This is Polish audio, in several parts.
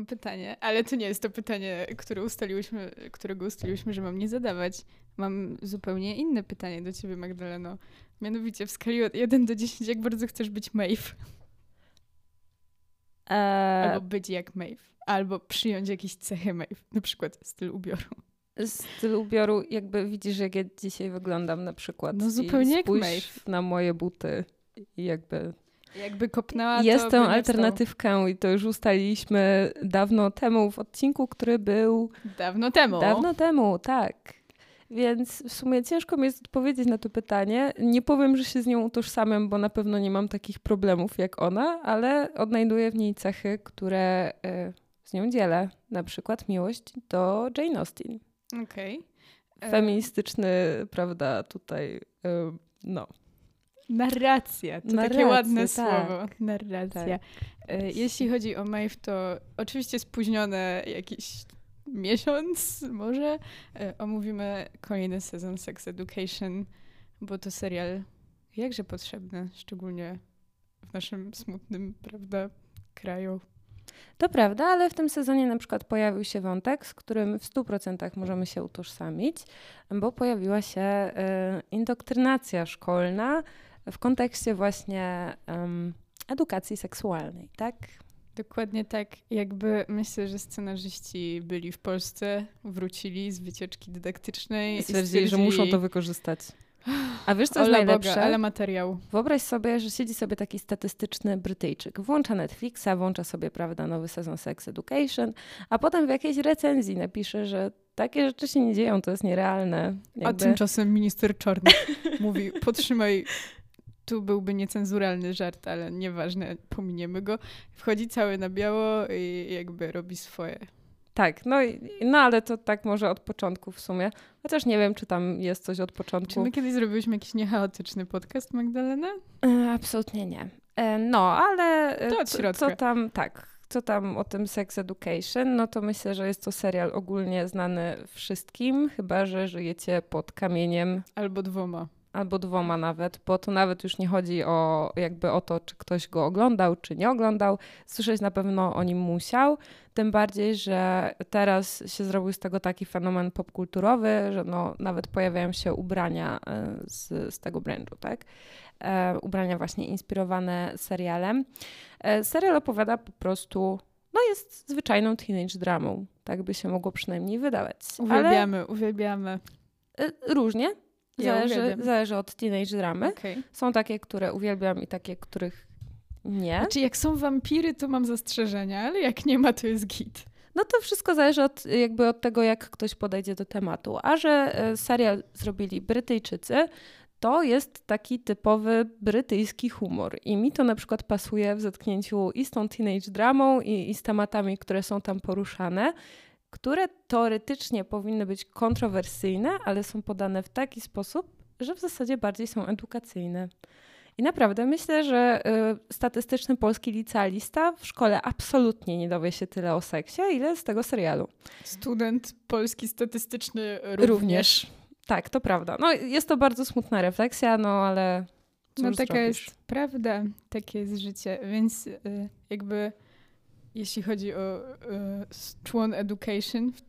mam pytanie, ale to nie jest to pytanie, które ustaliłyśmy, którego ustaliłyśmy, że mam nie zadawać. Mam zupełnie inne pytanie do ciebie, Magdaleno. Mianowicie w skali od 1 do 10, jak bardzo chcesz być Maeve? Eee, Albo być jak Maeve. Albo przyjąć jakieś cechy Maeve. Na przykład styl ubioru. styl ubioru, jakby widzisz, jak ja dzisiaj wyglądam na przykład. No zupełnie jak Maeve. na moje buty i jakby... Jakby kopnęła, Jest tą alternatywkę i to już ustaliliśmy dawno temu w odcinku, który był Dawno temu. dawno temu, tak. Więc w sumie ciężko mi jest odpowiedzieć na to pytanie. Nie powiem, że się z nią utożsamiam, bo na pewno nie mam takich problemów jak ona, ale odnajduję w niej cechy, które e, z nią dzielę. Na przykład miłość do Jane Austen. Okej. E, Feministyczny, prawda, tutaj, e, no. Narracja, to takie Narracja, ładne tak. słowo. Narracja. E, Jeśli chodzi o Maeve, to oczywiście spóźnione jakiś miesiąc może e, omówimy kolejny sezon Sex Education, bo to serial jakże potrzebny, szczególnie w naszym smutnym, prawda, kraju. To prawda, ale w tym sezonie na przykład pojawił się wątek, z którym w 100% możemy się utożsamić, bo pojawiła się e, indoktrynacja szkolna w kontekście właśnie em, edukacji seksualnej, tak? Dokładnie tak, jakby myślę, że scenarzyści byli w Polsce, wrócili z wycieczki dydaktycznej i Stwierdzili, że muszą to wykorzystać. A wiesz, co jest najlepsze? Boga, ale materiał. Wyobraź sobie, że siedzi sobie taki statystyczny Brytyjczyk, włącza Netflixa, włącza sobie, prawda, nowy sezon Sex Education, a potem w jakiejś recenzji napisze, że takie rzeczy się nie dzieją, to jest nierealne. A Jakby- tymczasem minister Czarny mówi, potrzymaj, tu byłby niecenzuralny żart, ale nieważne, pominiemy go. Wchodzi cały na biało i jakby robi swoje. Tak, no, no ale to tak może od początku w sumie. Chociaż nie wiem, czy tam jest coś od Czy początku. my kiedyś zrobiliśmy jakiś niechaotyczny podcast, Magdalena? E, absolutnie nie. E, no, ale e, To od środka. co tam, tak, co tam o tym Sex Education, no to myślę, że jest to serial ogólnie znany wszystkim, chyba że żyjecie pod kamieniem Albo dwoma. Albo dwoma nawet, bo to nawet już nie chodzi o jakby o to, czy ktoś go oglądał, czy nie oglądał. Słyszeć na pewno o nim musiał, tym bardziej, że teraz się zrobił z tego taki fenomen popkulturowy, że no, nawet pojawiają się ubrania e, z, z tego branżu, tak? E, ubrania właśnie inspirowane serialem. E, serial opowiada po prostu, no jest zwyczajną teenage dramą, tak by się mogło przynajmniej wydawać. Ale Uwielbiamy, uwielbiamy. e, różnie. Zależy, zależy od teenage dramy. Okej. Są takie, które uwielbiam i takie, których nie. Znaczy, jak są wampiry, to mam zastrzeżenia, ale jak nie ma, to jest git. No to wszystko zależy od, jakby od tego, jak ktoś podejdzie do tematu. A że e, serial zrobili Brytyjczycy, to jest taki typowy brytyjski humor. I mi to na przykład pasuje w zetknięciu i z tą teenage dramą, i, i z tematami, które są tam poruszane, które teoretycznie powinny być kontrowersyjne, ale są podane w taki sposób, że w zasadzie bardziej są edukacyjne. I naprawdę myślę, że y, statystyczny polski licealista w szkole absolutnie nie dowie się tyle o seksie, ile z tego serialu. Student polski statystyczny również. Również. Tak, to prawda. No, jest to bardzo smutna refleksja, no ale. No taka zrobisz? jest prawda, takie jest życie, więc y, jakby jeśli chodzi o y, człon education w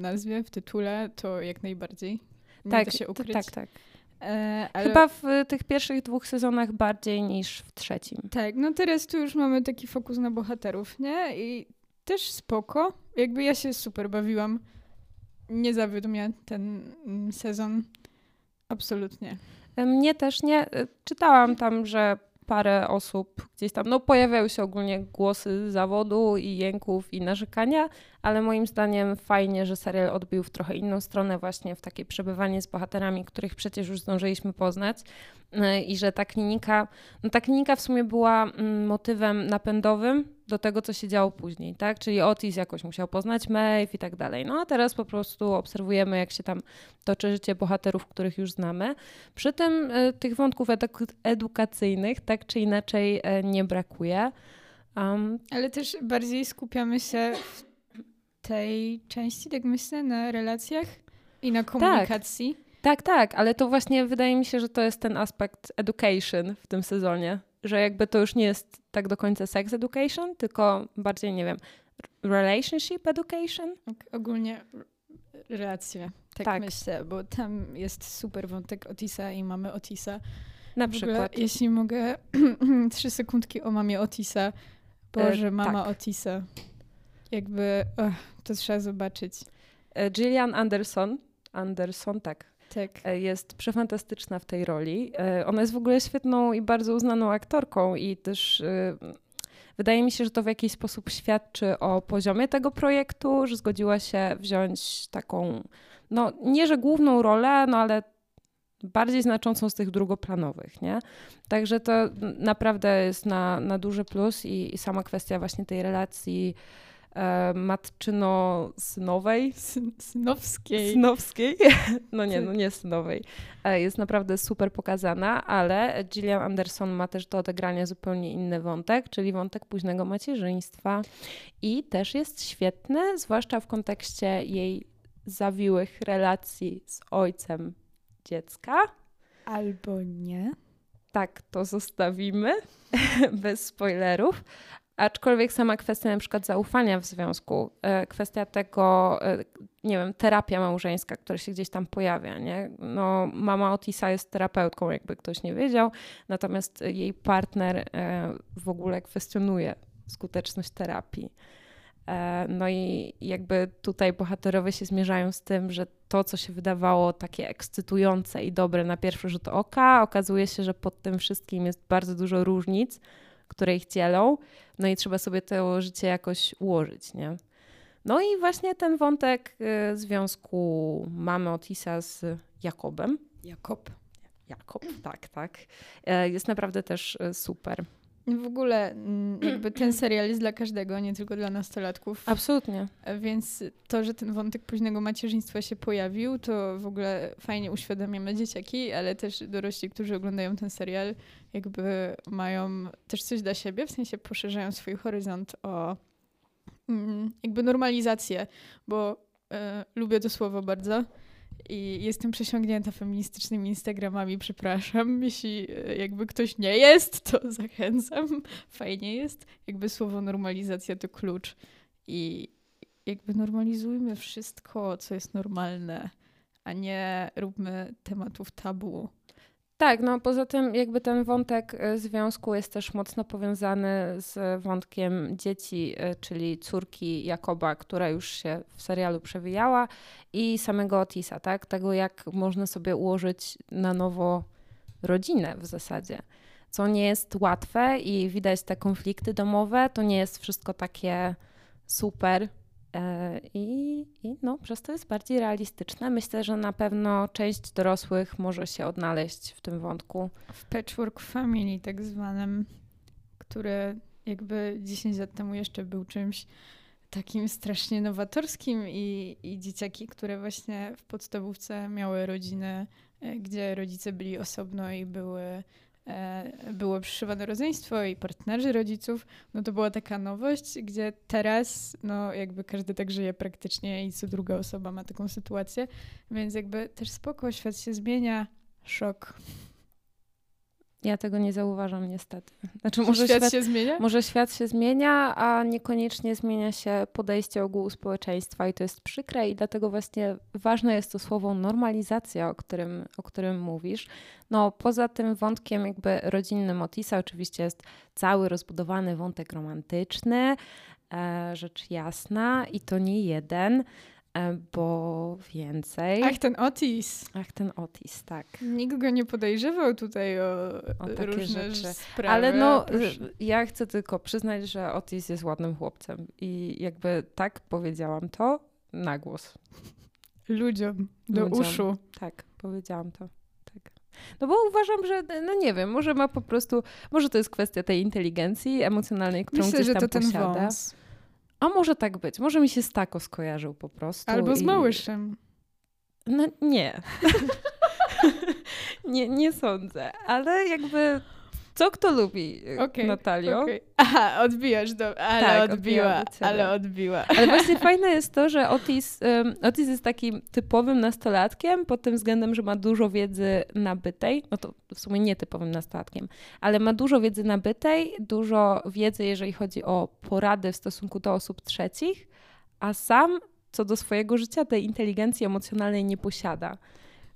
nazwie, w tytule, to jak najbardziej. Nie Tak, da się ukryć. tak, tak. E, ale, Chyba w tych pierwszych dwóch sezonach bardziej niż w trzecim. Tak, no teraz tu już mamy taki fokus na bohaterów, nie? I też spoko. Jakby ja się super bawiłam. Nie zawiódł mnie ten mm, sezon. Absolutnie. Y, Mnie też nie. y, Czytałam tam, że parę osób gdzieś tam, no pojawiały się ogólnie głosy zawodu i jęków i narzekania, ale moim zdaniem fajnie, że serial odbił w trochę inną stronę właśnie w takie przebywanie z bohaterami, których przecież już zdążyliśmy poznać y, i że ta klinika, no ta klinika w sumie była mm, motywem napędowym do tego, co się działo później, tak? Czyli Otis jakoś musiał poznać Maeve i tak dalej. No a teraz po prostu obserwujemy, jak się tam toczy życie bohaterów, których już znamy. Przy tym y, tych wątków eduk- edukacyjnych tak czy inaczej y, nie brakuje. Um, Ale też bardziej skupiamy się w tej części, tak myślę, na relacjach i na komunikacji. tak, tak, ale to właśnie wydaje mi się, że to jest ten aspekt education w tym sezonie, że jakby to już nie jest tak do końca sex education, tylko bardziej, nie wiem, relationship education? Ogólnie relacje, tak, tak, myślę, bo tam jest super wątek Otisa i mamy Otisa. Na przykład. Ogóle, jeśli mogę, trzy sekundki o mamie Otisa. Boże, e, mama tak. Otisa. Jakby, oh, to trzeba zobaczyć. E, Gillian Anderson, Anderson, tak, tak. E, jest przefantastyczna w tej roli. Ona jest w ogóle świetną i bardzo uznaną aktorką i też wydaje mi się, że to w jakiś sposób świadczy o poziomie tego projektu, że zgodziła się wziąć taką, no nie że główną rolę, no ale bardziej znaczącą z tych drugoplanowych, nie? Także to naprawdę jest na, na duży plus i, i sama kwestia właśnie tej relacji e, matczyno-synowej. Synowskiej. Synowskiej. No nie, no nie synowej. E, jest naprawdę super pokazana, ale Gillian Anderson ma też do odegrania zupełnie inny wątek, czyli wątek późnego macierzyństwa. I też jest świetny, zwłaszcza w kontekście jej zawiłych relacji z ojcem dziecka. Albo nie. Tak, to zostawimy bez spoilerów. Aczkolwiek sama kwestia na przykład zaufania w związku, e, kwestia tego, e, nie wiem, terapia małżeńska, która się gdzieś tam pojawia, nie? No, mama Otisa jest terapeutką, jakby ktoś nie wiedział, natomiast jej partner e, w ogóle kwestionuje skuteczność terapii. No i jakby tutaj bohaterowie się zmierzają z tym, że to, co się wydawało takie ekscytujące i dobre na pierwszy rzut oka, okazuje się, że pod tym wszystkim jest bardzo dużo różnic, które ich dzielą. No i trzeba sobie to życie jakoś ułożyć, nie? No i właśnie ten wątek y, związku mamy Otisa z Jakobem. Jakob. Jakob, tak, tak. E, jest naprawdę też y, super. W ogóle mm, jakby ten serial jest dla każdego, nie tylko dla nastolatków. Absolutnie. Więc to, że ten wątek późnego macierzyństwa się pojawił, to w ogóle fajnie uświadamiamy dzieciaki, ale też dorośli, którzy oglądają ten serial, jakby mają też coś dla siebie, w sensie poszerzają swój horyzont o mm, jakby normalizację, bo y, lubię to słowo bardzo i jestem przesiągnięta feministycznymi Instagramami, przepraszam. Jeśli e, jakby ktoś nie jest, to zachęcam. Fajnie jest. Jakby słowo normalizacja to klucz. I jakby normalizujmy wszystko, co jest normalne, a nie róbmy tematów tabu. Tak, no poza tym jakby ten wątek e, związku jest też mocno powiązany z wątkiem dzieci, e, czyli córki Jakoba, która już się w serialu przewijała i samego Otisa, tak? Tego jak można sobie ułożyć na nowo rodzinę w zasadzie. Co nie jest łatwe i widać te konflikty domowe, to nie jest wszystko takie super, I, I no, przez to jest bardziej realistyczne. Myślę, że na pewno część dorosłych może się odnaleźć w tym wątku. W patchwork family, tak zwanym, które jakby 10 lat temu jeszcze był czymś takim strasznie nowatorskim i, i dzieciaki, które właśnie w podstawówce miały rodziny, e, gdzie rodzice byli osobno i były E, było przyszywane rodzeństwo i partnerzy rodziców, no to była taka nowość, gdzie teraz no jakby każdy tak żyje praktycznie i co druga osoba ma taką sytuację, więc jakby też spoko, świat się zmienia, szok. Ja tego nie zauważam niestety. Znaczy, może świat, świat, się zmienia? Może świat się zmienia, a niekoniecznie zmienia się podejście ogółu społeczeństwa i to jest przykre i dlatego właśnie ważne jest to słowo normalizacja, o którym, o którym mówisz. No poza tym wątkiem jakby rodzinnym Otisa oczywiście jest cały rozbudowany wątek romantyczny, e, rzecz jasna i to nie jeden. E, bo więcej. Ach, ten Otis. Ach, ten Otis, tak. Nikt go nie podejrzewał tutaj o, o takie różne rzeczy. Sprawy. Ale no, ja chcę tylko przyznać, że Otis jest ładnym chłopcem i jakby tak powiedziałam to na głos. Ludziom, do Ludziom. uszu. Tak, powiedziałam to. Tak. No bo uważam, że, no nie wiem, może ma po prostu, może to jest kwestia tej inteligencji emocjonalnej, którą Myślę, gdzieś tam że to posiada. Ten wąs. A może tak być. Może mi się z Tako skojarzył po prostu. Albo z i... Małyszem. No nie. nie. Nie sądzę, ale jakby Co kto lubi, okay, Natalio? Okay. Aha, odbijasz, do, ale tak, odbiła, ale odbiła. Ale właśnie fajne jest to, że Otis, um, Otis jest takim typowym nastolatkiem pod tym względem, że ma dużo wiedzy nabytej, no to w sumie nie typowym nastolatkiem, ale ma dużo wiedzy nabytej, dużo wiedzy, jeżeli chodzi o porady w stosunku do osób trzecich, a sam co do swojego życia tej inteligencji emocjonalnej nie posiada.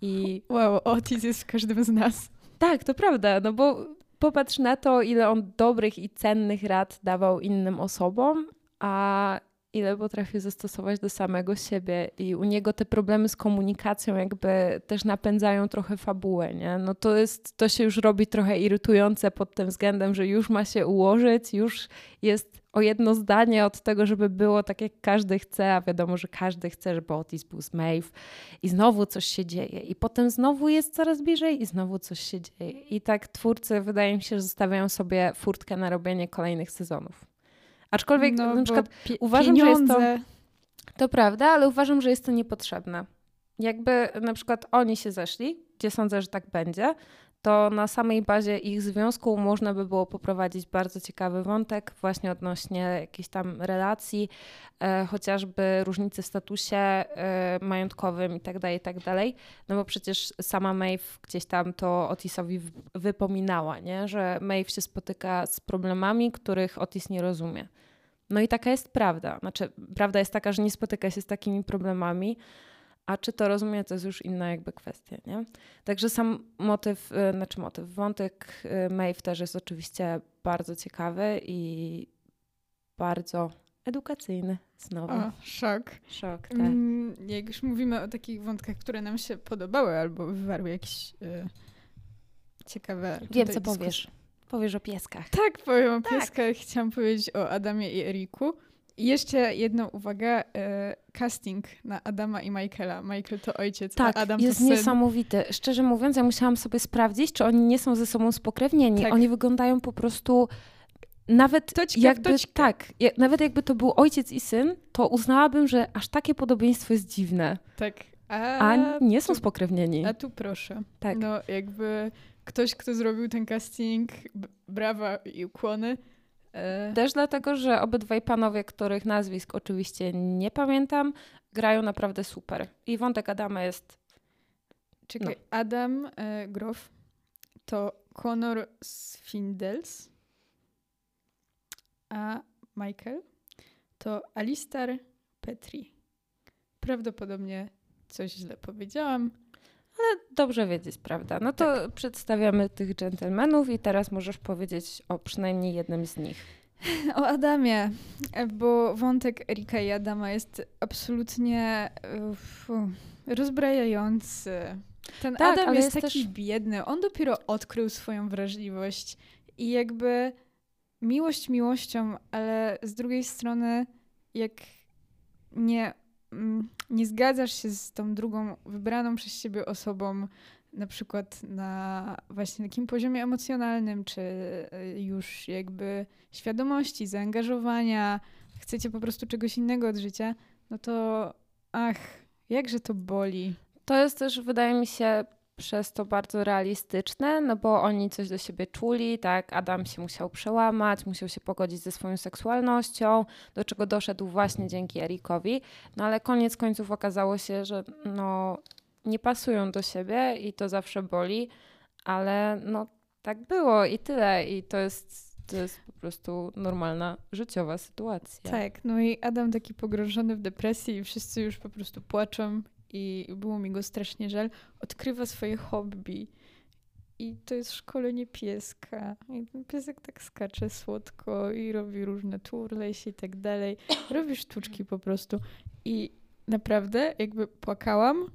I... Wow, Otis jest w każdym z nas. Tak, to prawda, no bo popatrz na to, ile on dobrych i cennych rad dawał innym osobom, a ile potrafił zastosować do samego siebie. I u niego te problemy z komunikacją jakby też napędzają trochę fabułę, nie? No to jest, to się już robi trochę irytujące pod tym względem, że już ma się ułożyć, już jest o jedno zdanie od tego, żeby było tak, jak każdy chce, a wiadomo, że każdy chce, żeby Otis był z Maeve i znowu coś się dzieje i potem znowu jest coraz bliżej i znowu coś się dzieje. I tak twórcy wydaje mi się, że zostawiają sobie furtkę na robienie kolejnych sezonów. Aczkolwiek no, na przykład uważam, pieniądze. że jest to... To prawda, ale uważam, że jest to niepotrzebne. Jakby na przykład oni się zeszli, gdzie sądzę, że tak będzie, to na samej bazie ich związku można by było poprowadzić bardzo ciekawy wątek właśnie odnośnie jakiejś tam relacji, e, chociażby różnicy w statusie e, majątkowym i tak dalej, i tak. No bo przecież sama Maeve gdzieś tam to Otisowi wypominała, nie? że Maeve się spotyka z problemami, których Otis nie rozumie. No i taka jest prawda. Znaczy, prawda jest taka, że nie spotyka się z takimi problemami, a czy to rozumie, to jest już inna jakby kwestia, nie? Także sam motyw, y, znaczy motyw, wątek y, Maeve też jest oczywiście bardzo ciekawy i bardzo edukacyjny znowu. O, szok. Szok, tak. Mm, jak już mówimy o takich wątkach, które nam się podobały albo wywarły jakieś y, ciekawe... Wiem, co powiesz. Powiesz o pieskach. Tak, powiem o tak. pieskach. Chciałam powiedzieć o Adamie i Eriku. I jeszcze jedną uwagę, e, casting na Adama i Michaela. Michael to ojciec, tak, a Adam jest to syn. niesamowity. Szczerze mówiąc, ja musiałam sobie sprawdzić, czy oni nie są ze sobą spokrewnieni. Tak. Oni wyglądają po prostu nawet toćka jakby tak, nawet jakby to był ojciec i syn, to uznałabym, że aż takie podobieństwo jest dziwne. Tak. A, a nie są tu, spokrewnieni. A tu proszę. Tak. No jakby ktoś, kto zrobił ten casting, brawa i ukłony. E, Też dlatego, że obydwaj panowie, których nazwisk oczywiście nie pamiętam, grają naprawdę super. I wątek Adama jest. Czekaj, no. Adam e, Groff to Conor Swindles, a Michael to Alistar Petri. Prawdopodobnie coś źle powiedziałam. Ale dobrze wiedzieć, prawda? No to tak. przedstawiamy tych dżentelmenów i teraz możesz powiedzieć o przynajmniej jednym z nich. O Adamie, bo wątek Erika i Adama jest absolutnie uf, rozbrajający. Ten tak, Adam jest, jest taki też... biedny. On dopiero odkrył swoją wrażliwość i jakby miłość miłością, ale z drugiej strony jak nie nie zgadzasz się z tą drugą wybraną przez siebie osobą, na przykład na właśnie takim poziomie emocjonalnym, czy y, już jakby świadomości, zaangażowania, chcecie po prostu czegoś innego od życia, no to ach, jakże to boli. To jest też, wydaje mi się, przez to bardzo realistyczne, no bo oni coś do siebie czuli, tak? Adam się musiał przełamać, musiał się pogodzić ze swoją seksualnością, do czego doszedł właśnie dzięki Erikowi, no ale koniec końców okazało się, że no nie pasują do siebie i to zawsze boli, ale no tak było i tyle i to jest to jest po prostu normalna życiowa sytuacja. Tak, no i Adam taki pogrążony w depresji i wszyscy już po prostu płaczą i było mi go strasznie żal, odkrywa swoje hobby. I to jest szkolenie pieska. I ten piesek tak skacze słodko i robi różne turlejsie i tak dalej. Robi sztuczki po prostu. I naprawdę jakby płakałam.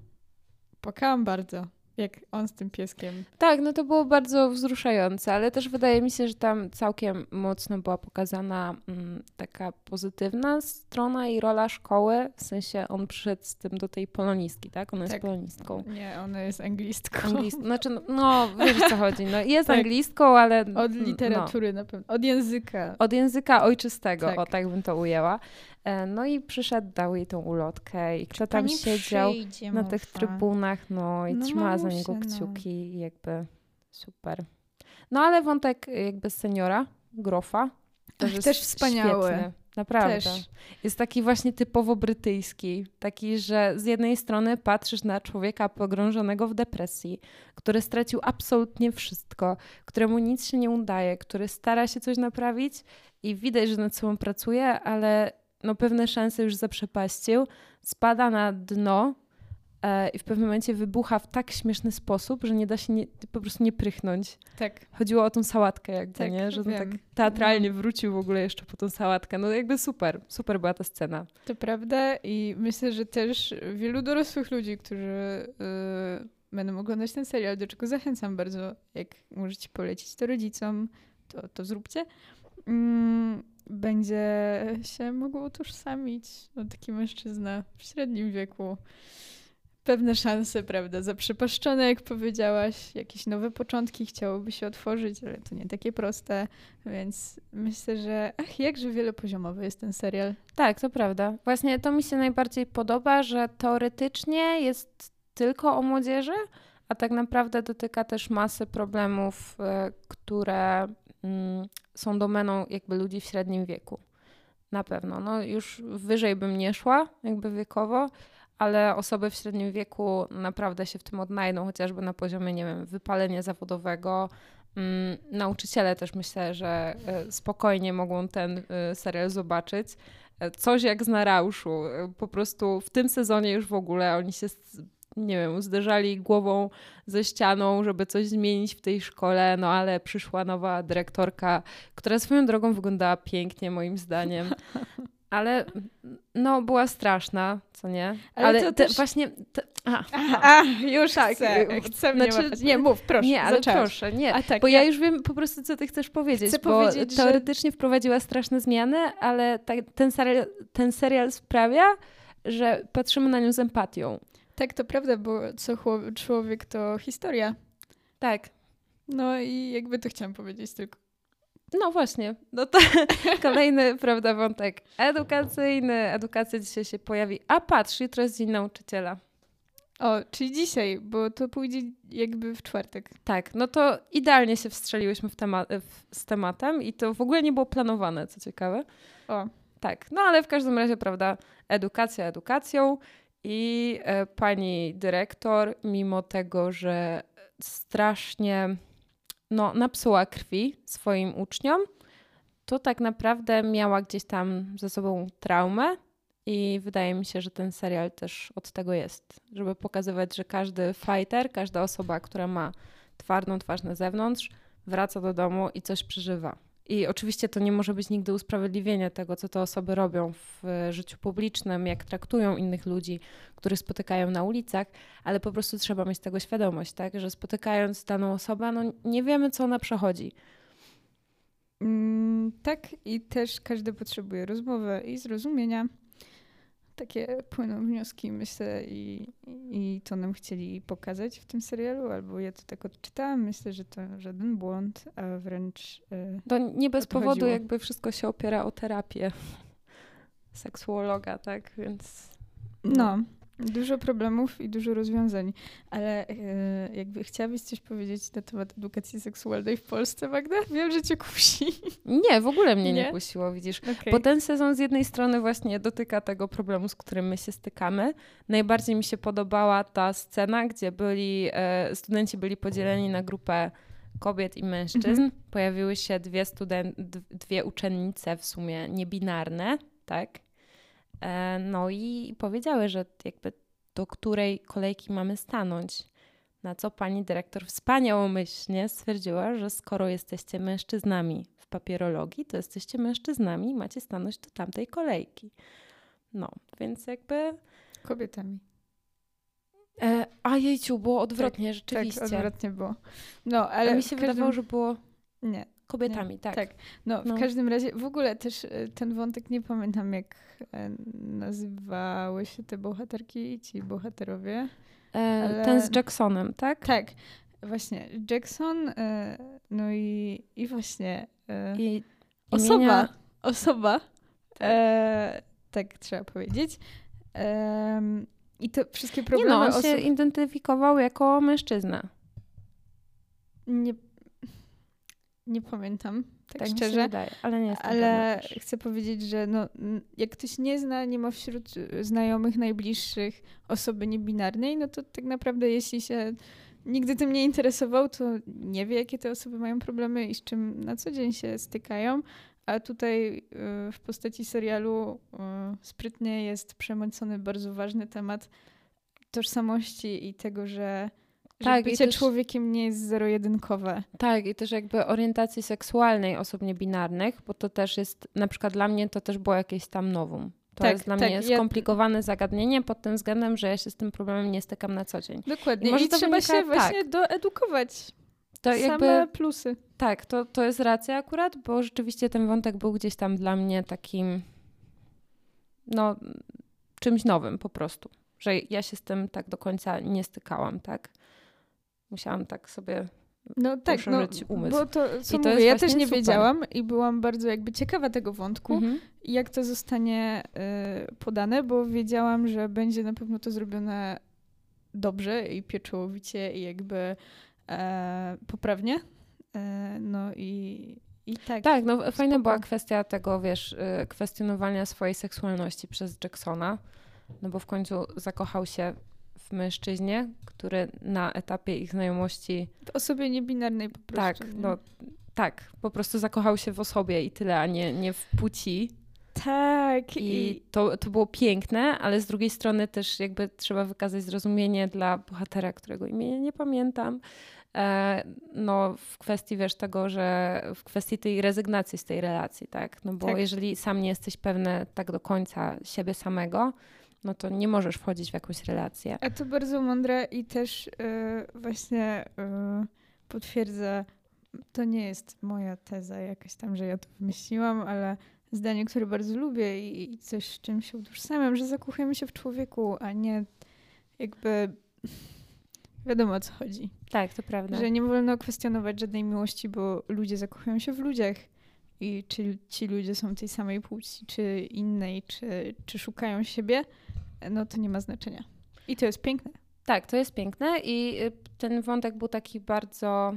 Płakałam bardzo jak on z tym pieskiem. Tak, no to było bardzo wzruszające, ale też wydaje mi się, że tam całkiem mocno była pokazana mm, taka pozytywna strona i rola szkoły. W sensie on przyszedł z tym do tej polonistki, tak? Ona tak. jest polonistką. Nie, ona jest anglistką. Anglist... Znaczy, no, no wiesz o co chodzi. No, jest tak. anglistką, ale... Od literatury no. na pewno. Od języka. Od języka ojczystego, tak. o tak bym to ujęła. E, no i przyszedł, dał jej tą ulotkę i kto tam siedział na tych trybunach, no i no trzymała za niego no. kciuki no. jakby super. No ale wątek jakby seniora, Grofa, też, Ach, też wspaniały. Świetny. Naprawdę. Też. Jest taki właśnie typowo brytyjski. Taki, że z jednej strony patrzysz na człowieka pogrążonego w depresji, który stracił absolutnie wszystko, któremu nic się nie udaje, który stara się coś naprawić i widać, że nad sobą pracuje, ale no pewne szanse już zaprzepaścił, spada na dno e, i w pewnym momencie wybucha w tak śmieszny sposób, że nie da się nie, po prostu nie prychnąć. Tak. Chodziło o tą sałatkę jakby, tak, nie? Że on tak teatralnie wrócił w ogóle jeszcze po tą sałatkę. No jakby super, super była ta scena. To prawda i myślę, że też wielu dorosłych ludzi, którzy yy, będą oglądać ten serial, do czego zachęcam bardzo, jak możecie polecić to rodzicom, to, to zróbcie. Mm, będzie się mogło utożsamić. No, taki mężczyzna w średnim wieku. Pewne szanse, prawda, zaprzepaszczone, jak powiedziałaś, jakieś nowe początki chciałoby się otworzyć, ale to nie takie proste, więc myślę, że ach, jakże wielopoziomowy jest ten serial. Tak, to prawda. Właśnie to mi się najbardziej podoba, że teoretycznie jest tylko o młodzieży, a tak naprawdę dotyka też masy problemów, e, które mm, są domeną jakby ludzi w średnim wieku. Na pewno. No już wyżej bym nie szła, jakby wiekowo, ale osoby w średnim wieku naprawdę się w tym odnajdą, chociażby na poziomie, nie wiem, wypalenia zawodowego. Mm, nauczyciele też myślę, że e, spokojnie mogą ten e, serial zobaczyć. E, coś jak z Narauszu. Po prostu w tym sezonie już w ogóle oni się nie wiem, zderzali głową ze ścianą, żeby coś zmienić w tej szkole, no ale przyszła nowa dyrektorka, która swoją drogą wyglądała pięknie moim zdaniem. Ale no, była straszna, co nie? Ale, ale to te, też... właśnie. Te, a, a, już tak, chcę, chcę znaczy, Nie, mów, proszę. Nie, ale zaczęłaś. proszę, nie. Tak, bo ja... ja już wiem po prostu, co ty chcesz powiedzieć. Chcę bo powiedzieć, teoretycznie że... wprowadziła straszne zmiany, ale ta, ten, serial, ten serial sprawia, że patrzymy na nią z empatią. Tak, to prawda, bo co człowiek to historia. Tak. No i jakby to chciałam powiedzieć tylko. No właśnie, no to kolejny, prawda, wątek edukacyjny. Edukacja dzisiaj się pojawi. A patrz, jutro jest Dzień Nauczyciela. O, czyli dzisiaj, bo to pójdzie jakby w czwartek. Tak, no to idealnie się wstrzeliłyśmy w tema w, z tematem i to w ogóle nie było planowane, co ciekawe. O. Tak, no ale w każdym razie, prawda, edukacja edukacją i e, pani dyrektor, mimo tego, że strasznie no, napsuła krwi swoim uczniom, to tak naprawdę miała gdzieś tam ze sobą traumę. I wydaje mi się, że ten serial też od tego jest, żeby pokazywać, że każdy fighter, każda osoba, która ma twardą twarz na zewnątrz, wraca do domu i coś przeżywa. I oczywiście to nie może być nigdy usprawiedliwienie tego, co te osoby robią w życiu publicznym, jak traktują innych ludzi, których spotykają na ulicach, ale po prostu trzeba mieć tego świadomość, tak? że spotykając daną osobę, no nie wiemy, co ona przechodzi. Mm, tak, i też każdy potrzebuje rozmowy i zrozumienia takie płyną wnioski, myślę, i, i to nam chcieli pokazać w tym serialu, albo ja to tak odczytałam. Myślę, że to żaden błąd, a wręcz. Yy, to nie bez powodu, jakby wszystko się opiera o terapię seksuologa, tak? Więc. No. Dużo problemów i dużo rozwiązań, ale e, jakby chciałabyś coś powiedzieć na temat edukacji seksualnej w Polsce, Magda? Wiem, że cię kusi. Nie, w ogóle mnie nie, nie kusiło, widzisz. Okay. Bo ten sezon z jednej strony właśnie dotyka tego problemu, z którym my się stykamy. Najbardziej mi się podobała ta scena, gdzie byli, e, studenci byli podzieleni na grupę kobiet i mężczyzn. Mhm. Pojawiły się dwie, student, dwie uczennice w sumie niebinarne, tak? E, no i powiedziały, że jakby do której kolejki mamy stanąć. Na co pani dyrektor wspaniałomyślnie stwierdziła, że skoro jesteście mężczyznami w papierologii, to jesteście mężczyznami i macie stanąć do tamtej kolejki. No, więc jakby. Kobietami. E, a jejciu, było odwrotnie, tak, rzeczywiście. Tak, odwrotnie było. No, ale A mi się każdym... wydawało, że było. Nie, Kobietami, tak. Tak. No, w no. każdym razie, w ogóle też e, ten wątek nie pamiętam, jak e, nazywały się te bohaterki i ci bohaterowie. E, ale... Ten z Jacksonem, tak? Tak. Właśnie, Jackson, e, no i, i właśnie e, I osoba, imienia... osoba, tak. E, tak trzeba powiedzieć. I to wszystkie problemy... Nie no, on osób... się identyfikował jako mężczyzna. Nie Nie pamiętam, tak, Tak szczerze. wydaje, ale nie jestem Ale chcę powiedzieć, że no, jak ktoś nie zna, nie ma wśród y, znajomych najbliższych osoby niebinarnej, no to tak naprawdę jeśli się nigdy tym nie interesował, to nie wie, jakie te osoby mają problemy i z czym na co dzień się stykają. A tutaj y, w postaci serialu y, sprytnie jest przemocony bardzo ważny temat tożsamości i tego, że, Tak, i bycie też- człowiekiem nie jest zero-jedynkowe. Tak, i też jakby orientacji seksualnej osób niebinarnych, bo to też jest, na przykład dla mnie to też było jakieś tam nowum. To Tak, jest dla tak, mnie ja- skomplikowane zagadnienie pod tym względem, że ja się z tym problemem nie stykam na co dzień. Dokładnie. I może I to trzeba wynika- się właśnie doedukować. To Same jakby plusy. Tak, to, to jest racja akurat, bo rzeczywiście ten wątek był gdzieś tam dla mnie takim, no, czymś nowym po prostu. Że ja się z tym tak do końca nie stykałam, tak? Musiałam tak sobie. No tak, no, umysł. bo to, co I to mówię, ja też nie super. wiedziałam i byłam bardzo jakby ciekawa tego wątku Mhm. jak to zostanie y, podane, bo wiedziałam, że będzie na pewno to zrobione dobrze i pieczołowicie i jakby e, poprawnie. E, no i, i tak. Tak, no fajna była kwestia tego, wiesz, y, kwestionowania swojej seksualności przez Jacksona, no bo w końcu zakochał się w mężczyźnie, który na etapie ich znajomości W osobie niebinarnej po prostu. Tak, nie? no tak, po prostu zakochał się w osobie i tyle, a nie, nie w płci. Tak. I to, to było piękne, ale z drugiej strony też jakby trzeba wykazać zrozumienie dla bohatera, którego imienia nie pamiętam. E, no w kwestii, wiesz, tego, że w kwestii tej rezygnacji z tej relacji, tak? No bo Tak. jeżeli sam nie jesteś pewny tak do końca siebie samego, no to nie możesz wchodzić w jakąś relację. A to bardzo mądre i też y, właśnie y, potwierdza, to nie jest moja teza jakaś tam, że ja to wymyśliłam, ale zdanie, które bardzo lubię i, i coś, z czym się utożsamiam, że zakochujemy się w człowieku, a nie jakby wiadomo o co chodzi. Tak, to prawda. Że nie wolno kwestionować żadnej miłości, bo ludzie zakochują się w ludziach. I czy ci ludzie są tej samej płci, czy innej, czy, czy szukają siebie, no to nie ma znaczenia. I to jest piękne. Tak, to jest piękne i y, ten wątek był taki bardzo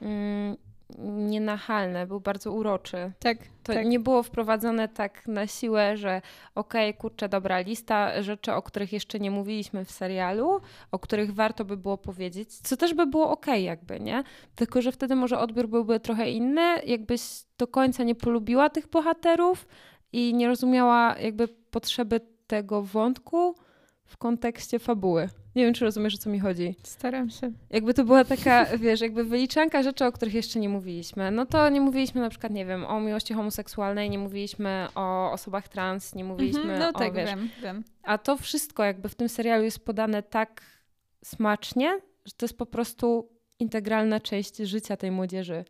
mm, nienachalny, był bardzo uroczy. Tak, To tak. nie było wprowadzone tak na siłę, że okej, kurczę, dobra, lista rzeczy, o których jeszcze nie mówiliśmy w serialu, o których warto by było powiedzieć, co też by było okej jakby, nie? Tylko, że wtedy może odbiór byłby trochę inny, jakbyś do końca nie polubiła tych bohaterów i nie rozumiała jakby potrzeby tego wątku w kontekście fabuły. Nie wiem, czy rozumiesz, o co mi chodzi. Staram się. Jakby to była taka, wiesz, jakby wyliczanka rzeczy, o których jeszcze nie mówiliśmy. No to nie mówiliśmy na przykład, nie wiem, o miłości homoseksualnej, nie mówiliśmy o osobach trans, nie mówiliśmy Mhm, no o, tak, wiesz, wiem, wiem. a to wszystko jakby w tym serialu jest podane tak smacznie, że to jest po prostu integralna część życia tej młodzieży.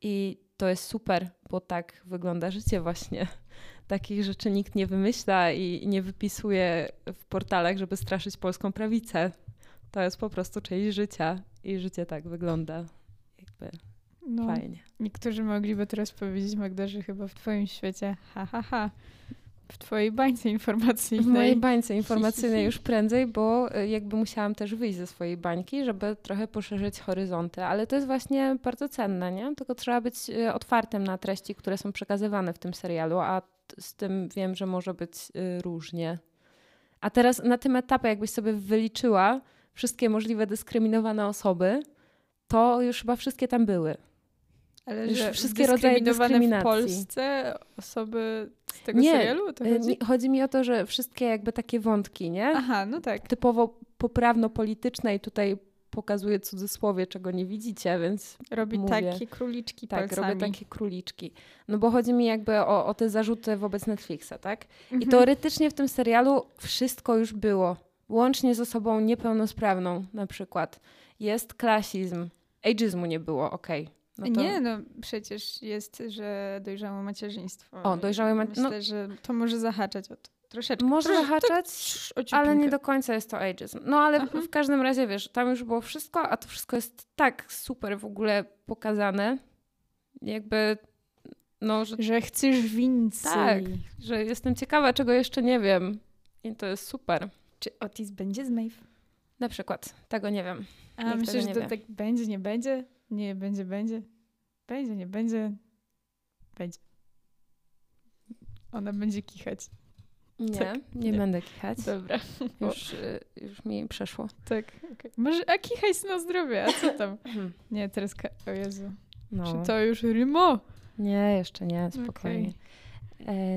I to jest super, bo tak wygląda życie właśnie. Takich rzeczy nikt nie wymyśla i nie wypisuje w portalach, żeby straszyć polską prawicę. To jest po prostu część życia i życie tak wygląda. Jakby No, fajnie. niektórzy mogliby teraz powiedzieć, Magda, że chyba w twoim świecie, ha, ha, ha, w twojej bańce W informacyjnej. mojej bańce informacyjnej już prędzej, bo y, jakby musiałam też wyjść ze swojej bańki, żeby trochę poszerzyć horyzonty, ale to jest właśnie bardzo cenne, nie? Tylko trzeba być y, otwartym na treści, które są przekazywane w tym serialu, a z tym wiem, że może być y, różnie. A teraz na tym etapie, jakbyś sobie wyliczyła wszystkie możliwe dyskryminowane osoby, to już chyba wszystkie tam były. Ale Już że wszystkie rodzaje dyskryminowane w dyskryminacji. Polsce osoby z tego Nie, serialu? To Y, chodzi? nie- Chodzi mi o to, że wszystkie jakby takie wątki, nie? Aha, no tak. typowo poprawno-polityczne i tutaj pokazuję cudzysłowie, czego nie widzicie, więc Robi mówię. takie króliczki tak, palcami. robię takie króliczki. No bo chodzi mi jakby o, o te zarzuty wobec Netflixa, tak? I Mhm. teoretycznie w tym serialu wszystko już było. Łącznie z osobą niepełnosprawną na przykład. Jest klasizm. Ageizmu nie było, okej. No to... Nie, no przecież jest, że dojrzałe macierzyństwo. O, dojrzałe ma- Myślę, no- że to może zahaczać o to. Troszeczkę. Może Trosze- zahaczać, tak, ale nie do końca jest to ageism. No ale w, Aha. w każdym razie, wiesz, tam już było wszystko, a to wszystko jest tak super w ogóle pokazane. Jakby, no, że, Że chcesz więcej. Tak. że jestem ciekawa, czego jeszcze nie wiem. I to jest super. Czy Otis będzie z Maeve? Na przykład, tego nie wiem. A Nikt myślisz, że to wie. tak będzie, nie będzie? Nie, będzie, będzie. Będzie, nie będzie. Będzie. Ona będzie kichać. Nie, Tak, nie, nie. będę kichać. Dobra. Już, y, już mi przeszło. Tak, okej. Może, a kichaj na zdrowie, a co tam? Nie, teraz, ka- o Jezu. No. Czy to już rymo? Nie, jeszcze nie, spokojnie. E,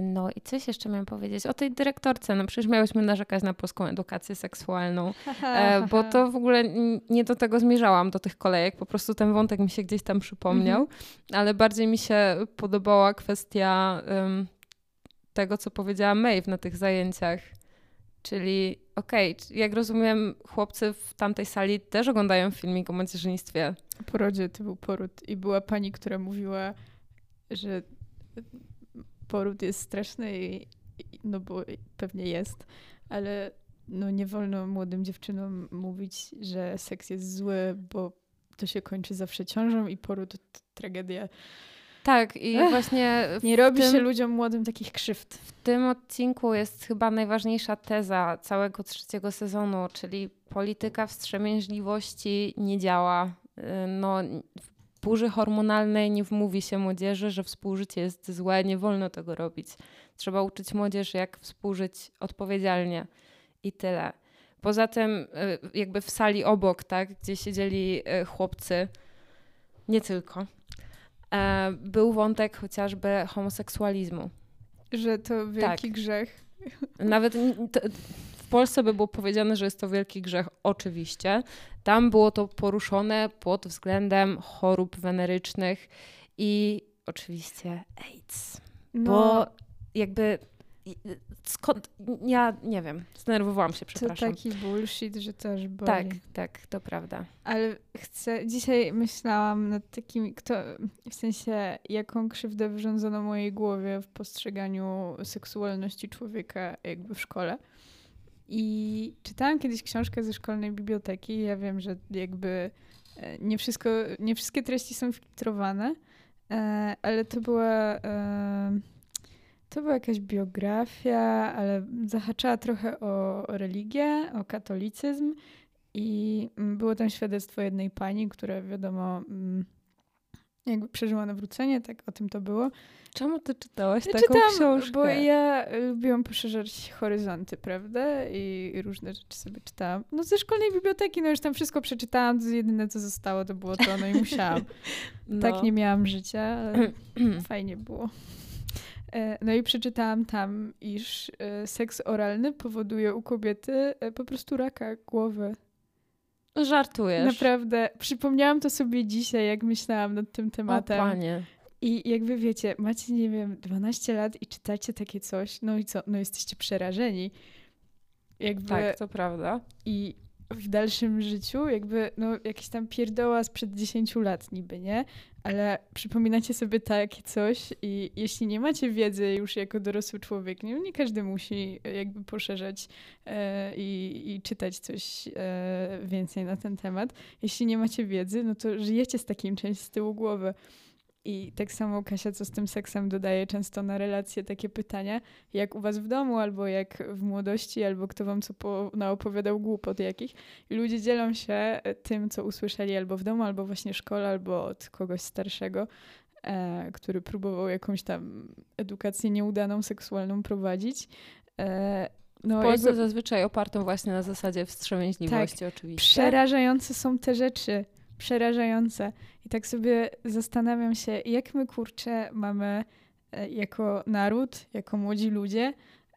No i coś jeszcze miałam powiedzieć o tej dyrektorce. No przecież miałyśmy narzekać na polską edukację seksualną, e, bo to w ogóle nie do tego zmierzałam, do tych kolejek. Po prostu ten wątek mi się gdzieś tam przypomniał, Mhm. ale bardziej mi się podobała kwestia em, tego, co powiedziała Maeve na tych zajęciach. Czyli okej, c- jak rozumiem, chłopcy w tamtej sali też oglądają filmik o macierzyństwie. porodzie to był poród i była pani, która mówiła, że poród jest straszny i, no bo pewnie jest, ale no nie wolno młodym dziewczynom mówić, że seks jest zły, bo to się kończy zawsze ciążą i poród to tragedia. Tak, i Ech, właśnie Nie robi tym- się ludziom młodym takich krzywd. W tym odcinku jest chyba najważniejsza teza całego trzeciego sezonu, czyli polityka wstrzemięźliwości nie działa. Y, No, burzy hormonalnej nie wmówi się młodzieży, że współżycie jest złe, nie wolno tego robić. Trzeba uczyć młodzież, jak współżyć odpowiedzialnie i tyle. Poza tym, y, jakby w sali obok, tak, gdzie siedzieli y, chłopcy, nie tylko, e, był wątek chociażby homoseksualizmu. Że to wielki Tak. grzech. Nawet to, w Polsce by było powiedziane, że jest to wielki grzech, oczywiście. Tam było to poruszone pod względem chorób wenerycznych i oczywiście AIDS. No, Bo jakby skąd, ja nie wiem, zdenerwowałam się, to przepraszam. taki bullshit, że też boli. tak, tak, to prawda. Ale chcę, dzisiaj myślałam nad takimi, kto, w sensie, jaką krzywdę wyrządzono mojej głowie w postrzeganiu seksualności człowieka jakby w szkole. I czytałam kiedyś książkę ze szkolnej biblioteki. Ja wiem, że jakby e, nie wszystko, nie wszystkie treści są filtrowane, e, ale to była, e, to była jakaś biografia, ale zahaczała trochę o, o religię, o katolicyzm. I mm, było tam świadectwo jednej pani, która wiadomo, mm, jakby przeżyła nawrócenie, tak o tym to było. Czemu ty czytałaś Ja taką czytam, książkę? bo ja lubiłam poszerzać horyzonty, prawda? I różne rzeczy sobie czytałam. No ze szkolnej biblioteki, no już tam wszystko przeczytałam, to jedyne co zostało to było to, no i musiałam. no. Tak nie miałam życia, ale fajnie było. E, No i przeczytałam tam, iż e, seks oralny powoduje u kobiety e, po prostu raka głowy. Żartujesz. Naprawdę, przypomniałam to sobie dzisiaj, jak myślałam nad tym O tematem. panie. I jakby wiecie, macie, nie wiem, 12 lat i czytacie takie coś, no i co? No jesteście przerażeni. Jakby Tak, to prawda. i w dalszym życiu, jakby, no jakieś tam pierdoła sprzed 10 lat niby, nie? Ale przypominacie sobie takie coś i jeśli nie macie wiedzy już jako dorosły człowiek, nie, nie każdy musi e, jakby poszerzać e, i, i czytać coś e, więcej na ten temat. Jeśli nie macie wiedzy, no to żyjecie z takim czymś z tyłu głowy. I tak samo Kasia, co z tym seksem dodaje często na relacje takie pytania, jak u was w domu, albo jak w młodości, albo kto wam co po, naopowiadał głupot jakich. I ludzie dzielą się e, tym, co usłyszeli albo w domu, albo właśnie w szkole, albo od kogoś starszego, e, który próbował jakąś tam edukację nieudaną, seksualną prowadzić. E, no, W Polsce jakby zazwyczaj opartą właśnie na zasadzie wstrzemięźliwości Tak, oczywiście. przerażające są te rzeczy. Przerażające. I tak sobie zastanawiam się, jak my kurczę mamy e, jako naród, jako młodzi ludzie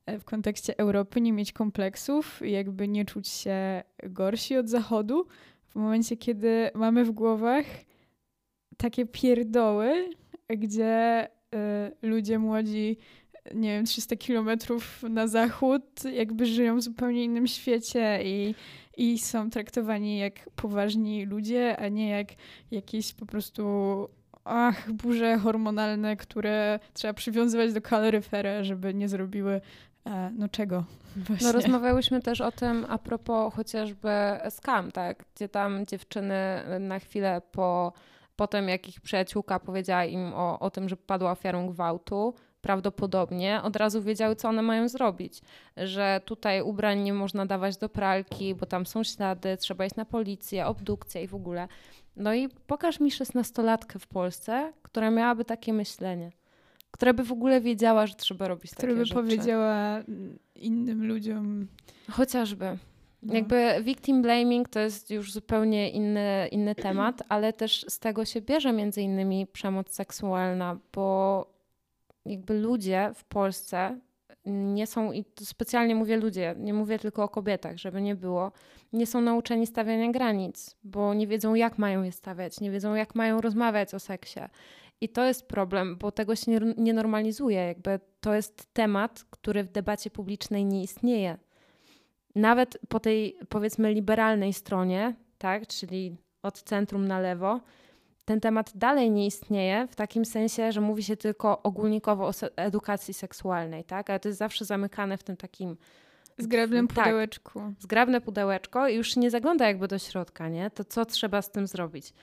e, w kontekście Europy nie mieć kompleksów i jakby nie czuć się gorsi od zachodu w momencie, kiedy mamy w głowach takie pierdoły, gdzie e, ludzie młodzi, nie wiem, 300 kilometrów na zachód, jakby żyją w zupełnie innym świecie i, i są traktowani jak poważni ludzie, a nie jak jakieś po prostu ach, burze hormonalne, które trzeba przywiązywać do kaloryfera, żeby nie zrobiły e, no czego właśnie. No rozmawiałyśmy też o tym a propos chociażby skam, tak? Gdzie tam dziewczyny na chwilę po, po tym, jak ich przyjaciółka powiedziała im o, o tym, że padła ofiarą gwałtu, prawdopodobnie od razu wiedziały, co one mają zrobić. Że tutaj ubrań nie można dawać do pralki, bo tam są ślady, trzeba iść na policję, obdukcję i w ogóle. No i pokaż mi szesnastolatkę w Polsce, która miałaby takie myślenie, która by w ogóle wiedziała, że trzeba robić Która takie by rzeczy. powiedziała innym ludziom. Chociażby. No. Jakby victim blaming to jest już zupełnie inny, inny temat, ale też z tego się bierze między innymi przemoc seksualna, bo jakby ludzie w Polsce nie są, i specjalnie mówię ludzie, nie mówię tylko o kobietach, żeby nie było, nie są nauczeni stawiania granic, bo nie wiedzą jak mają je stawiać, nie wiedzą jak mają rozmawiać o seksie. I to jest problem, bo tego się nie, nie normalizuje. Jakby to jest temat, który w debacie publicznej nie istnieje nawet po tej powiedzmy liberalnej stronie, tak, czyli od centrum na lewo, ten temat dalej nie istnieje w takim sensie, że mówi się tylko ogólnikowo o edukacji seksualnej, tak? Ale to jest zawsze zamykane w tym takim zgrabnym tak, pudełeczku. Tak, zgrabne pudełeczko i już nie zagląda jakby do środka, nie? To co trzeba z tym zrobić?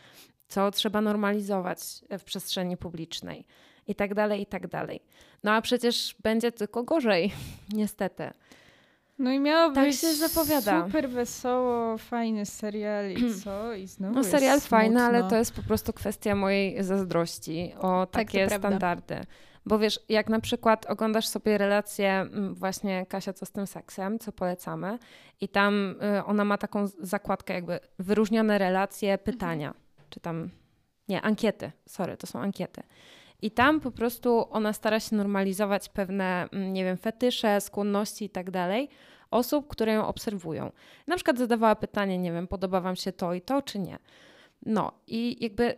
Co trzeba normalizować w przestrzeni publicznej? I tak dalej, i tak dalej. No a przecież będzie tylko gorzej, niestety. No i miało tak być się zapowiada. super wesoło, fajny serial i co? I znowu No serial fajny, ale to jest po prostu kwestia mojej zazdrości o Tak, takie prawda. standardy. Bo wiesz, jak na przykład oglądasz sobie relację mm, właśnie Kasia co z tym seksem, co polecamy i tam y, ona ma taką zakładkę jakby wyróżnione relacje, pytania, czy tam, nie, ankiety, sorry, to są ankiety. I tam po prostu ona stara się normalizować pewne, mm, nie wiem, fetysze, skłonności i tak dalej osób, które ją obserwują. Na przykład zadawała pytanie, nie wiem, podoba wam się to i to, czy nie. No i jakby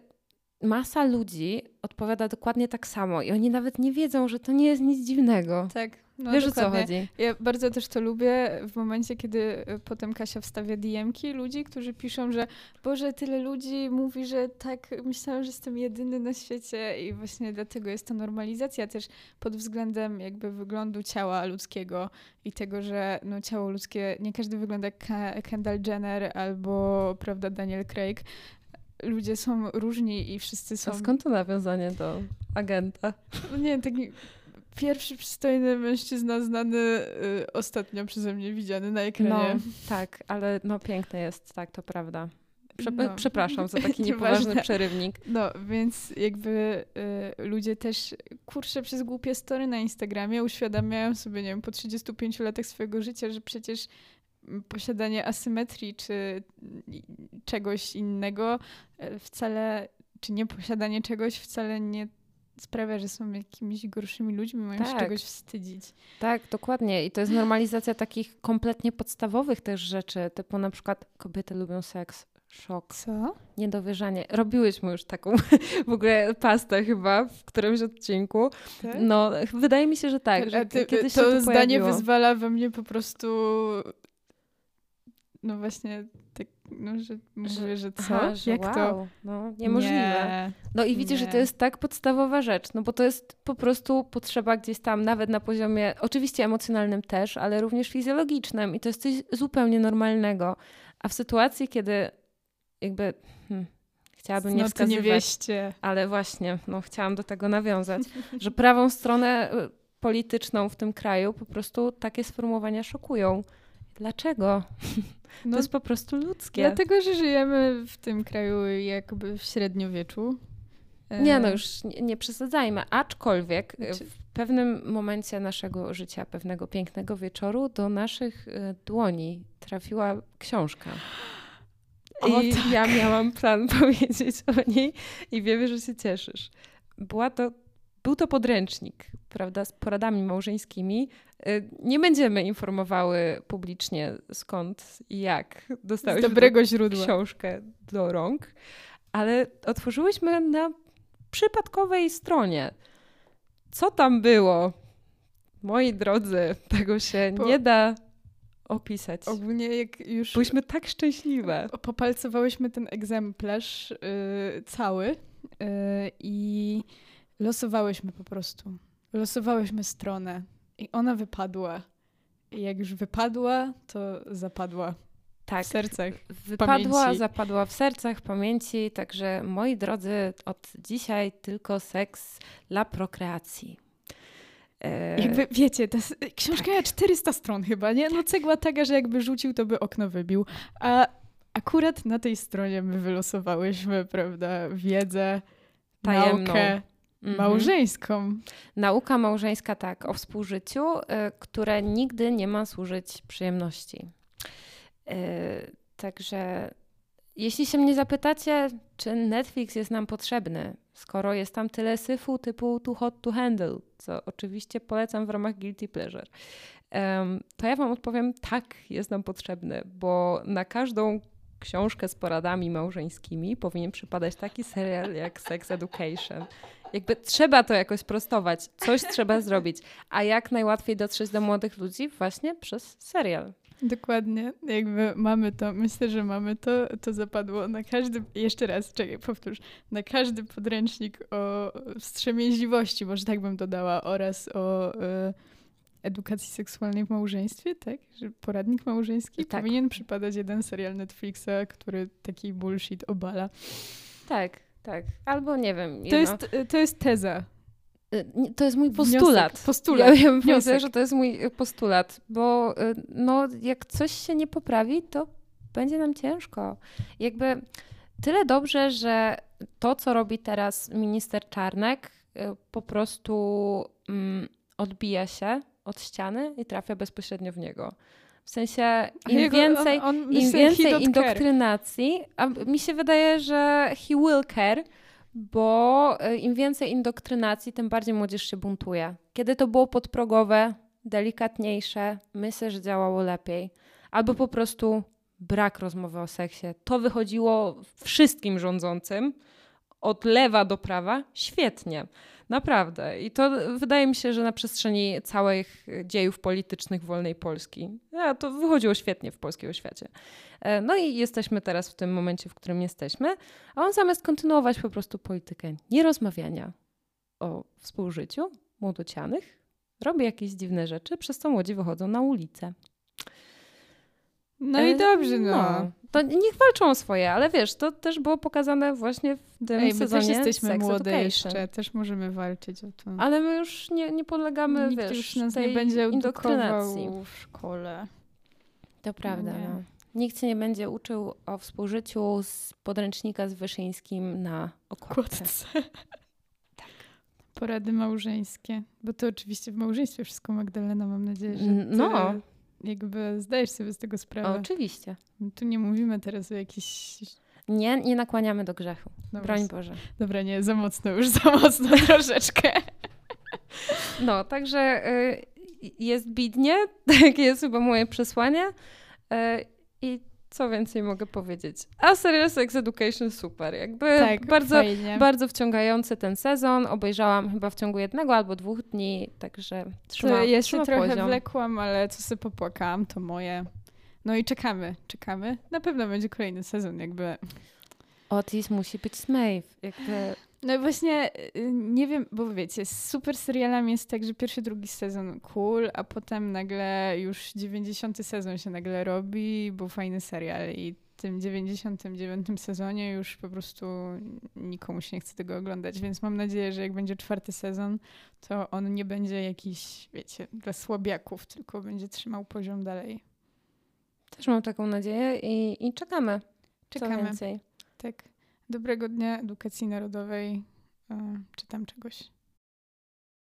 masa ludzi odpowiada dokładnie tak samo i oni nawet nie wiedzą, że to nie jest nic dziwnego. Tak. No, Wiesz dokładnie. o co chodzi? Ja bardzo też to lubię w momencie, kiedy y, potem Kasia wstawia DM-ki ludzi, którzy piszą, że Boże, tyle ludzi mówi, że tak, myślałam, że jestem jedyny na świecie i właśnie dlatego jest to normalizacja też pod względem jakby wyglądu ciała ludzkiego i tego, że no, ciało ludzkie, nie każdy wygląda jak Kendall Jenner albo, prawda, Daniel Craig. Ludzie są różni i wszyscy są... A skąd to nawiązanie do agenta? No nie, taki pierwszy przystojny mężczyzna znany y, ostatnio przeze mnie widziany na ekranie. No, tak, ale no piękny jest, tak, to prawda. Prze No. Przepraszam za taki niepoważny przerywnik. No, więc jakby y, ludzie też, kurczę, przez głupie story na Instagramie uświadamiają sobie, nie wiem, po 35 latach swojego życia, że przecież mm, posiadanie asymetrii czy y, czegoś innego y, wcale, czy nieposiadanie czegoś wcale nie sprawia, że są jakimiś gorszymi ludźmi, mają się Tak. czegoś wstydzić. Tak, dokładnie. I to jest normalizacja takich kompletnie podstawowych też rzeczy, typu na przykład kobiety lubią seks. Szok. Co? Niedowierzanie. Robiłyśmy już taką w ogóle pastę chyba w którymś odcinku. Tak? No, wydaje mi się, że tak. A Że ty, kiedyś to się to zdanie pojawiło. wyzwala we mnie po prostu no właśnie tak, no, że mówię, że co? Aha, że Jak wow, to? No, niemożliwe. Nie. No i widzisz, że to Nie. jest tak podstawowa rzecz, no bo to jest po prostu potrzeba gdzieś tam, nawet na poziomie, oczywiście emocjonalnym też, ale również fizjologicznym i to jest coś zupełnie normalnego. A w sytuacji, kiedy jakby hmm, chciałabym nie Cnoty wskazywać, niewieście. ale właśnie, no chciałam do tego nawiązać, że prawą stronę y, polityczną w tym kraju po prostu takie sformułowania szokują. Dlaczego? No, To jest po prostu ludzkie. dlatego, że żyjemy w tym kraju jakby w średniowieczu. E, Nie, no już nie, nie przesadzajmy. Aczkolwiek y, Znaczy- w pewnym momencie naszego życia, pewnego pięknego wieczoru, do naszych y, dłoni trafiła książka. O, I tak. ja miałam plan powiedzieć o niej i wiem, że się cieszysz. Była to, był to podręcznik, prawda, z poradami małżeńskimi. Y, Nie będziemy informowały publicznie skąd i jak Z dostałyśmy dobrego źródła. książkę do rąk, ale otworzyłyśmy na przypadkowej stronie. Co tam było? Moi drodzy, tego się Po- nie da opisać. Ogólnie jak już Byłyśmy tak szczęśliwe. popalcowałyśmy ten egzemplarz y, cały y, i losowałyśmy po prostu. Losowałyśmy stronę i ona wypadła. I jak już wypadła, to zapadła Tak, w sercach. wypadła, pamięci. zapadła w sercach, pamięci, także moi drodzy, od dzisiaj tylko seks dla prokreacji. E, Jakby, wiecie, ta książka miała 400 stron chyba, nie? No cegła taka, że jakby rzucił, to by okno wybił. A, akurat na tej stronie my wylosowałyśmy, prawda, wiedzę, Tajemną. naukę. Małżeńską. Nauka małżeńska, tak, o współżyciu, y, które nigdy nie ma służyć przyjemności. Y, Także jeśli się mnie zapytacie, czy Netflix jest nam potrzebny, skoro jest tam tyle syfu typu Too Hot to Handle, co oczywiście polecam w ramach Guilty Pleasure, to ja Wam odpowiem, tak, jest nam potrzebny, bo na każdą książkę z poradami małżeńskimi powinien przypadać taki serial jak Sex Education. Jakby trzeba to jakoś prostować, coś trzeba zrobić. A jak najłatwiej dotrzeć do młodych ludzi? Właśnie przez serial. Dokładnie, jakby mamy to, myślę, że mamy to, to zapadło na każdy, jeszcze raz, czekaj, powtórz, na każdy podręcznik o wstrzemięźliwości, może tak bym dodała, oraz o e, edukacji seksualnej w małżeństwie, tak? Że poradnik małżeński Tak. powinien przypadać jeden serial Netflixa, który taki bullshit obala. Tak, tak. Albo nie wiem. To jest, to jest teza. Y, To jest mój Wniosek, postulat. postulat, Ja, ja wniosek. powiedziała, że to jest mój y, postulat, bo y, no, jak coś się nie poprawi, to będzie nam ciężko. Jakby tyle dobrze, że to, co robi teraz minister Czarnek, y, po prostu mm, odbija się od ściany i trafia bezpośrednio w niego. W sensie im jego- więcej, on, on, im więcej don't care. indoktrynacji, a mi się wydaje, że he will care, bo y, im więcej indoktrynacji, tym bardziej młodzież się buntuje. Kiedy to było podprogowe, delikatniejsze, myślę, że działało lepiej. Albo po prostu brak rozmowy o seksie. To wychodziło wszystkim rządzącym, od lewa do prawa, świetnie. Naprawdę. I to wydaje mi się, że na przestrzeni całych dziejów politycznych wolnej Polski. A, to wychodziło świetnie w polskiego świecie. E, No i jesteśmy teraz w tym momencie, w którym jesteśmy, a on zamiast kontynuować po prostu politykę nierozmawiania o współżyciu młodocianych, robi jakieś dziwne rzeczy, przez co młodzi wychodzą na ulicę. No E, i dobrze, no. To niech walczą o swoje, ale wiesz, to też było pokazane właśnie w tym Ej, my sezonie też jesteśmy Sex młode Education. jeszcze, też możemy walczyć o to. Ale my już nie, nie podlegamy, Nikt wiesz, już nas tej nie będzie indoktrynacji. w szkole. To prawda. nie. No. Nikt się nie będzie uczył o współżyciu z podręcznika z Wyszyńskim na okładce. Kłodce. Porady małżeńskie. Bo to oczywiście w małżeństwie wszystko, Magdalena, mam nadzieję, że ty No. Jakby zdajesz sobie z tego sprawę. Oczywiście. Tu nie mówimy teraz o jakichś... Nie, nie nakłaniamy do grzechu. No Broń. Boże. Dobra, nie, za mocno już, za mocno troszeczkę. No, także y, jest bidnie. Takie jest chyba moje przesłanie. Y, I co więcej mogę powiedzieć? A serial Sex Education super. Jakby tak, bardzo, fajnie. bardzo wciągający ten sezon. Obejrzałam chyba w ciągu jednego albo dwóch dni, także trzyma, to ja się trochę poziom. wlekłam, ale co sobie popłakałam, to moje. No i czekamy, czekamy. Na pewno będzie kolejny sezon, jakby. Otis musi być Smave. Jakby No właśnie, y, nie wiem, bo wiecie, z super serialami jest tak, że pierwszy, drugi sezon cool, a potem nagle już 90 sezon się nagle robi, był fajny serial i w tym 99 sezonie już po prostu nikomu się nie chce tego oglądać, więc mam nadzieję, że jak będzie czwarty sezon, to on nie będzie jakiś, wiecie, dla słabiaków, tylko będzie trzymał poziom dalej. też mam taką nadzieję i, i czekamy. Co Czekamy. więcej. Tak. Dobrego dnia edukacji narodowej. y, Czy tam czegoś.